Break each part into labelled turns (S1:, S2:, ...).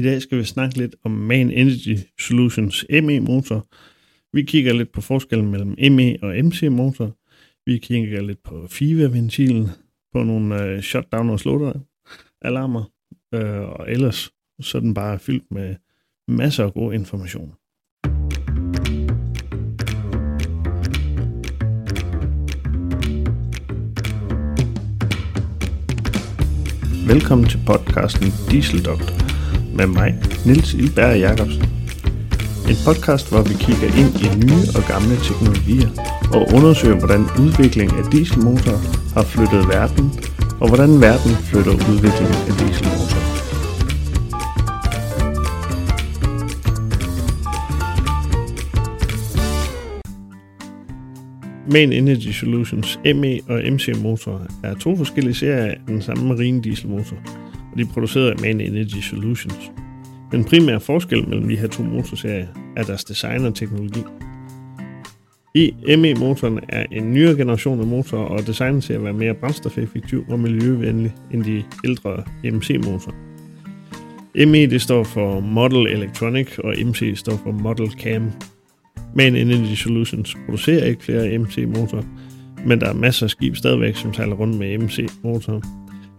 S1: I dag skal vi snakke lidt om Main Energy Solutions ME-motor. Vi kigger lidt på forskellen mellem ME og MC-motor. Vi kigger lidt på FIVA-ventilen, på nogle øh, shutdown- og slaughter-alarmer, Øh, og ellers så er den bare fyldt med masser af god information. Velkommen til podcasten Diesel Doctor med mig, Nils Ilberg Jacobsen. En podcast, hvor vi kigger ind i nye og gamle teknologier og undersøger, hvordan udviklingen af dieselmotorer har flyttet verden, og hvordan verden flytter udviklingen af dieselmotorer. Main Energy Solutions ME og MC motorer er to forskellige serier af den samme marine dieselmotor, og de er produceret af Main Energy Solutions. Den primære forskel mellem de her to motorserier er deres design og teknologi. I ME-motoren er en nyere generation af motorer og designet til at være mere brændstofeffektiv og miljøvenlig end de ældre MC-motorer. ME det står for Model Electronic, og MC står for Model Cam. Main Energy Solutions producerer ikke flere MC-motorer, men der er masser af skib stadigvæk, som sejler rundt med MC-motorer.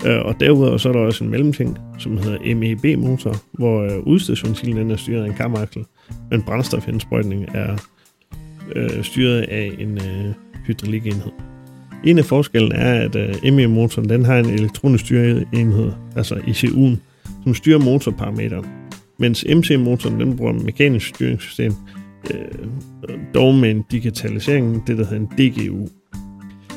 S1: Øh, og derudover så er der også en mellemting, som hedder MEB-motor, hvor øh, er styret af en kamaksel, men brændstofindsprøjtning er øh, styret af en øh, hydraulikenhed. En af forskellen er, at øh, ME-motoren den har en elektronisk styreenhed, altså ECU'en, som styrer motorparametrene, mens MC-motoren den bruger mekanisk styringssystem, øh, dog med en digitalisering, det der hedder en DGU.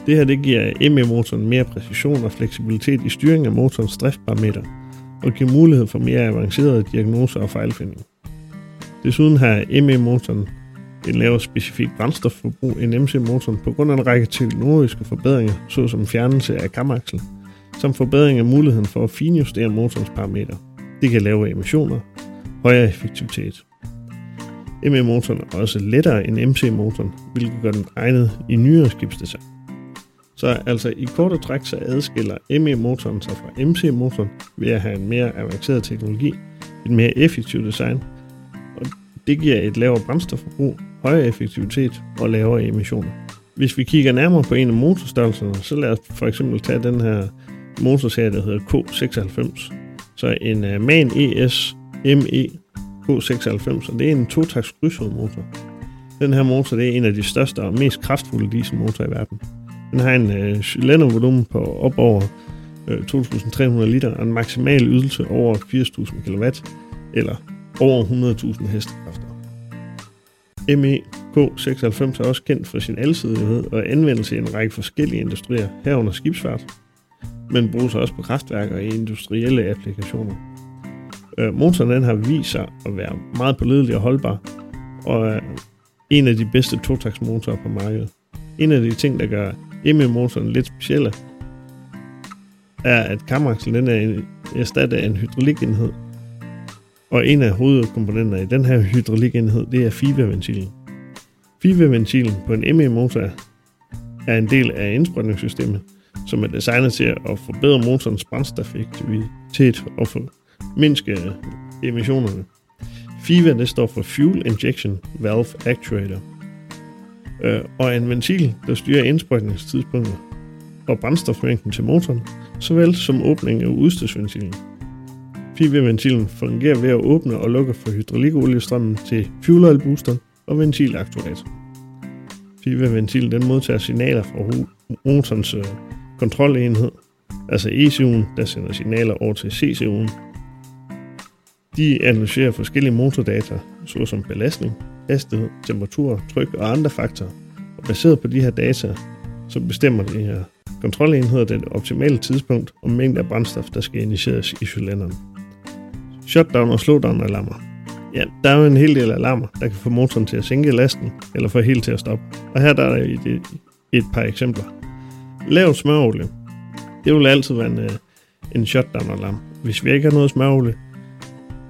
S1: Det her det giver ME-motoren mere præcision og fleksibilitet i styringen af motorens driftparameter og giver mulighed for mere avancerede diagnoser og fejlfinding. Desuden har ME-motoren en lavere specifikt brændstofforbrug end MC-motoren på grund af en række teknologiske forbedringer, såsom fjernelse af kamaksel, som forbedring af muligheden for at finjustere motorens parametre. Det kan lave emissioner, højere effektivitet. ME-motoren er også lettere end MC-motoren, hvilket gør den egnet i nyere skibsdesign. Så altså i korte træk så adskiller ME-motoren sig fra MC-motoren ved at have en mere avanceret teknologi, et mere effektivt design, og det giver et lavere brændstofforbrug, højere effektivitet og lavere emissioner. Hvis vi kigger nærmere på en af motorstørrelserne, så lad os for eksempel tage den her motorserie, der hedder K96. Så en uh, MAN ES ME K96, og det er en totaks krydshovedmotor. Den her motor det er en af de største og mest kraftfulde dieselmotorer i verden. Den har en øh, cylindervolumen på op over øh, 2.300 liter og en maksimal ydelse over 80.000 kW eller over 100.000 hestekræfter. MEK96 er også kendt for sin alsidighed og anvendelse i en række forskellige industrier, herunder skibsfart, men bruges også på kraftværker i industrielle applikationer. Øh, motoren den har vist sig at være meget pålidelig og holdbar, og er en af de bedste totaksmotorer på markedet. En af de ting, der gør ME-motoren lidt specielle, er, at kamerakslen den er erstattet af en hydraulikenhed. Og en af hovedkomponenterne i den her hydraulikenhed, det er FIVA-ventilen. FIVA-ventilen på en ME-motor er en del af indsprøjtningssystemet, som er designet til at forbedre motorens brændstofeffektivitet og for mindske emissionerne. FIVA det står for Fuel Injection Valve Actuator – øh, og en ventil, der styrer indsprøjtningstidspunktet og brændstofmængden til motoren, såvel som åbning af udstødsventilen. PV-ventilen fungerer ved at åbne og lukke for hydraulikoliestrømmen til fuel oil booster og ventilaktuator. PV-ventilen den modtager signaler fra motorens øh, kontrolenhed, altså ECU'en, der sender signaler over til CCU'en. De analyserer forskellige motordata, såsom belastning, hastighed, temperatur, tryk og andre faktorer. Og baseret på de her data, så bestemmer de her kontrolenheder det optimale tidspunkt og mængde af brændstof, der skal initieres i cylinderen. Shutdown og slowdown alarmer. Ja, der er jo en hel del alarmer, der kan få motoren til at sænke lasten, eller få helt til at stoppe. Og her der er der et, et par eksempler. Lav smørolie. Det vil altid være en, øh, en shutdown-alarm. Hvis vi ikke har noget smørolie,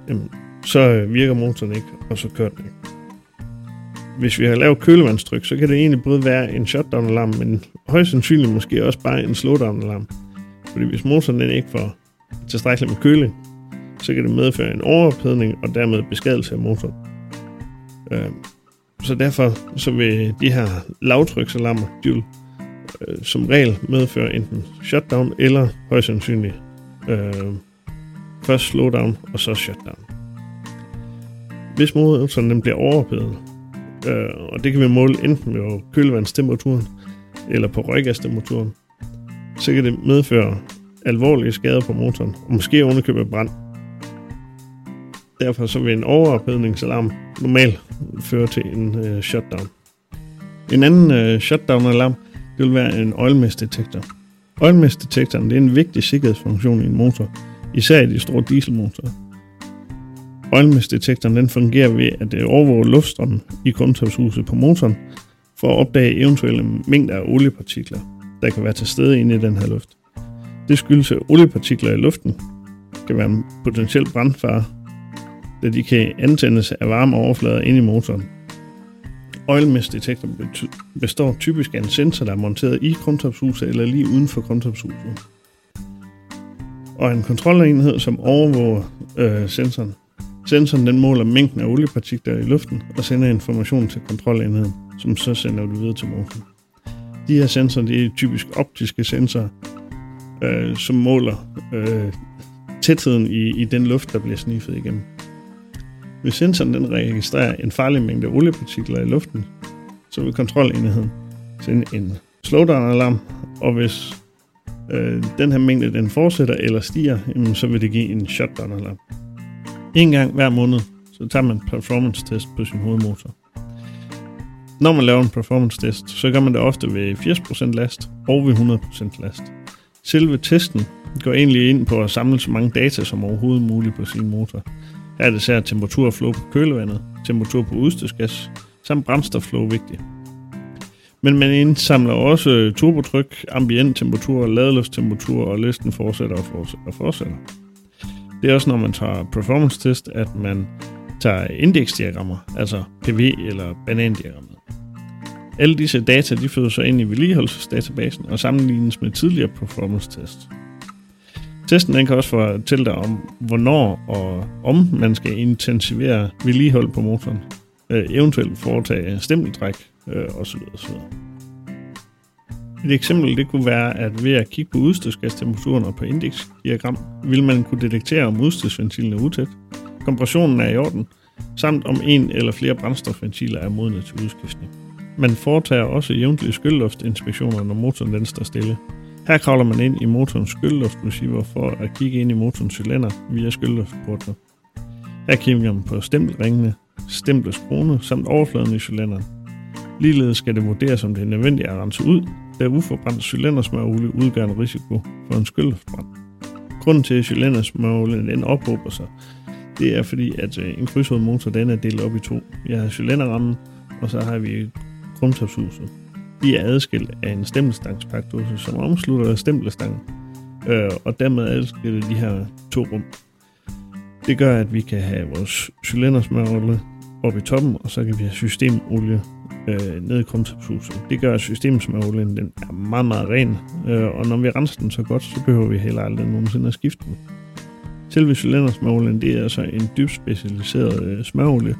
S1: jamen, så øh, virker motoren ikke, og så kører den ikke hvis vi har lavet kølevandstryk, så kan det egentlig både være en shutdown-alarm, men højst sandsynligt måske også bare en slowdown-alarm. Fordi hvis motoren den ikke får tilstrækkeligt med køling, så kan det medføre en overophedning og dermed beskadelse af motoren. Øh, så derfor så vil de her lavtryksalarmer, de vil øh, som regel medføre enten shutdown eller højst sandsynligt øh, først slowdown og så shutdown. Hvis motoren den bliver overophedet, øh, og det kan vi måle enten med kølevandstemperaturen eller på røggastemperaturen, så kan det medføre alvorlige skader på motoren, og måske underkøbe brand. Derfor så vil en overophedningsalarm normalt føre til en øh, shutdown. En anden øh, shutdown-alarm det vil være en oil mist detektor. Oil mist detektoren det er en vigtig sikkerhedsfunktion i en motor, især i de store dieselmotorer. Oil detektoren den fungerer ved at øh, overvåge luftstrømmen i kundtopshuset på motoren, for at opdage eventuelle mængder af oliepartikler, der kan være til stede inde i den her luft. Det skyldes, at oliepartikler i luften kan være en potentiel brandfare, da de kan antændes af varme overflader inde i motoren. Oil mist detektor består typisk af en sensor, der er monteret i krumtopshuset eller lige uden for krumtopshuset. Og en kontrolenhed, som overvåger øh, sensoren. Sensoren den måler mængden af oliepartikler i luften og sender information til kontrolenheden, som så sender det videre til motoren. De her sensorer de er typisk optiske sensorer, øh, som måler øh, tætheden i, i den luft, der bliver sniffet igennem. Hvis sensoren den registrerer en farlig mængde oliepartikler i luften, så vil kontrolenheden sende en slowdown-alarm, og hvis øh, den her mængde den fortsætter eller stiger, jamen, så vil det give en shutdown-alarm. En gang hver måned, så tager man performance-test på sin hovedmotor. Når man laver en performance-test, så gør man det ofte ved 80% last og ved 100% last. Selve testen går egentlig ind på at samle så mange data som overhovedet muligt på sin motor. Her er det især temperatur og flow på kølevandet, temperatur på udstødsgas, samt brændstofflow vigtigt. Men man indsamler også turbotryk, ambient temperatur, ladelufttemperatur, og listen fortsætter og fortsætter og fortsætter. Det er også, når man tager performance test, at man tager indeksdiagrammer, altså PV eller banandiagrammer. Alle disse data de føder så ind i vedligeholdelsesdatabasen og sammenlignes med tidligere performance test. Testen den kan også fortælle dig om, hvornår og om man skal intensivere vedligehold på motoren, øh, eventuelt foretage stemmeldræk øh, osv. osv. Et eksempel det kunne være, at ved at kigge på udstødsgastemperaturen og på indeksdiagram, vil man kunne detektere, om udstødsventilen er utæt, kompressionen er i orden, samt om en eller flere brændstofventiler er modne til udskiftning. Man foretager også jævnlige skyldluftinspektioner, når motoren den står stille, her kravler man ind i motorens skyldluftreceiver for at kigge ind i motorens cylinder via skyldluftportene. Her kigger man på stempelringene, stempleskrone samt overfladen i cylinderen. Ligeledes skal det vurderes, om det er nødvendigt at rense ud, da uforbrændt cylindersmørolie udgør en risiko for en skyldluftbrand. Grunden til, at cylindersmørolien den ophober sig, det er fordi, at øh, en krydshovedmotor den er delt op i to. Jeg har cylinderrammen, og så har vi krumtopshuset de er adskilt af en stemmelstangspakdose, som omslutter stempelstangen, øh, og dermed adskiller de her to rum. Det gør, at vi kan have vores cylindersmørolie oppe i toppen, og så kan vi have systemolie øh, ned i krumtapshuset. Det gør, at systemsmørolien den er meget, meget ren, øh, og når vi renser den så godt, så behøver vi heller aldrig nogensinde at skifte den. Selve cylindersmørolien, det er altså en dybt specialiseret øh, smørolie,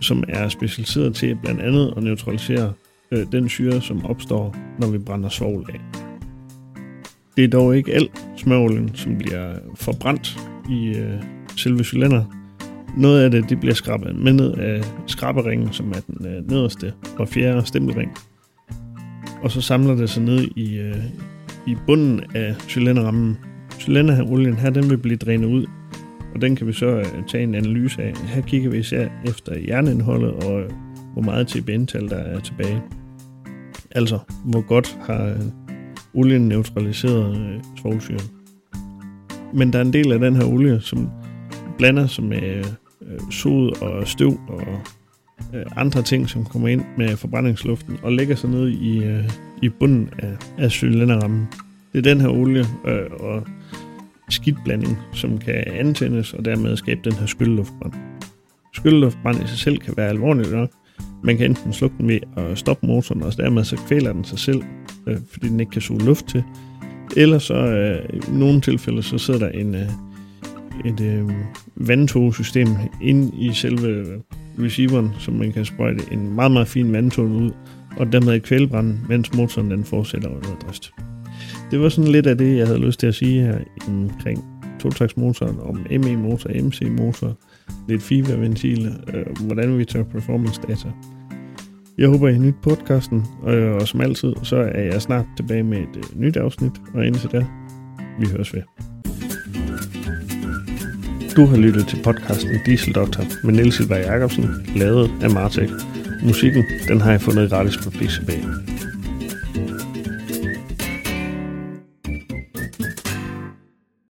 S1: som er specialiseret til blandt andet at neutralisere øh, den syre, som opstår, når vi brænder svovl af. Det er dog ikke alt smørolien, som bliver forbrændt i øh, selve cylinderen, noget af det, det bliver skrabet med ned af skraberingen, som er den øh, nederste og fjerde stempelring. Og så samler det sig ned i, øh, i bunden af cylinderrammen. Cylinderolien her, den vil blive drænet ud, og den kan vi så øh, tage en analyse af. Her kigger vi især efter jernindholdet og øh, hvor meget TBN-tal der er tilbage. Altså, hvor godt har øh, olien neutraliseret øh, svovlsyren. Men der er en del af den her olie, som blander sig med øh, øh, sod og støv og øh, andre ting, som kommer ind med forbrændingsluften og lægger sig ned i, øh, i bunden af, af cylinderrammen. Det er den her olie øh, og skidtblanding, som kan antændes og dermed skabe den her skyldeluftbrand. Skyldeluftbrand i sig selv kan være alvorligt nok, man kan enten slukke den ved at stoppe motoren, og dermed så kvæler den sig selv, øh, fordi den ikke kan suge luft til. Eller så øh, i nogle tilfælde, så sidder der en, øh, et øh, vandtogesystem ind i selve receiveren, som man kan sprøjte en meget, meget fin vandtåge ud, og dermed kvælbrænde, mens motoren den fortsætter under drift. Det var sådan lidt af det, jeg havde lyst til at sige her omkring totaktsmotoren, om ME-motor, MC-motor, lidt FIVA-ventil, øh, hvordan vi tager performance data. Jeg håber, I har nyt podcasten, og, og som altid, så er jeg snart tilbage med et øh, nyt afsnit, og indtil da, vi høres ved. Du har lyttet til podcasten Diesel Doctor med Niels Silberg Jacobsen, lavet af Martek. Musikken, den har jeg fundet gratis på PCB.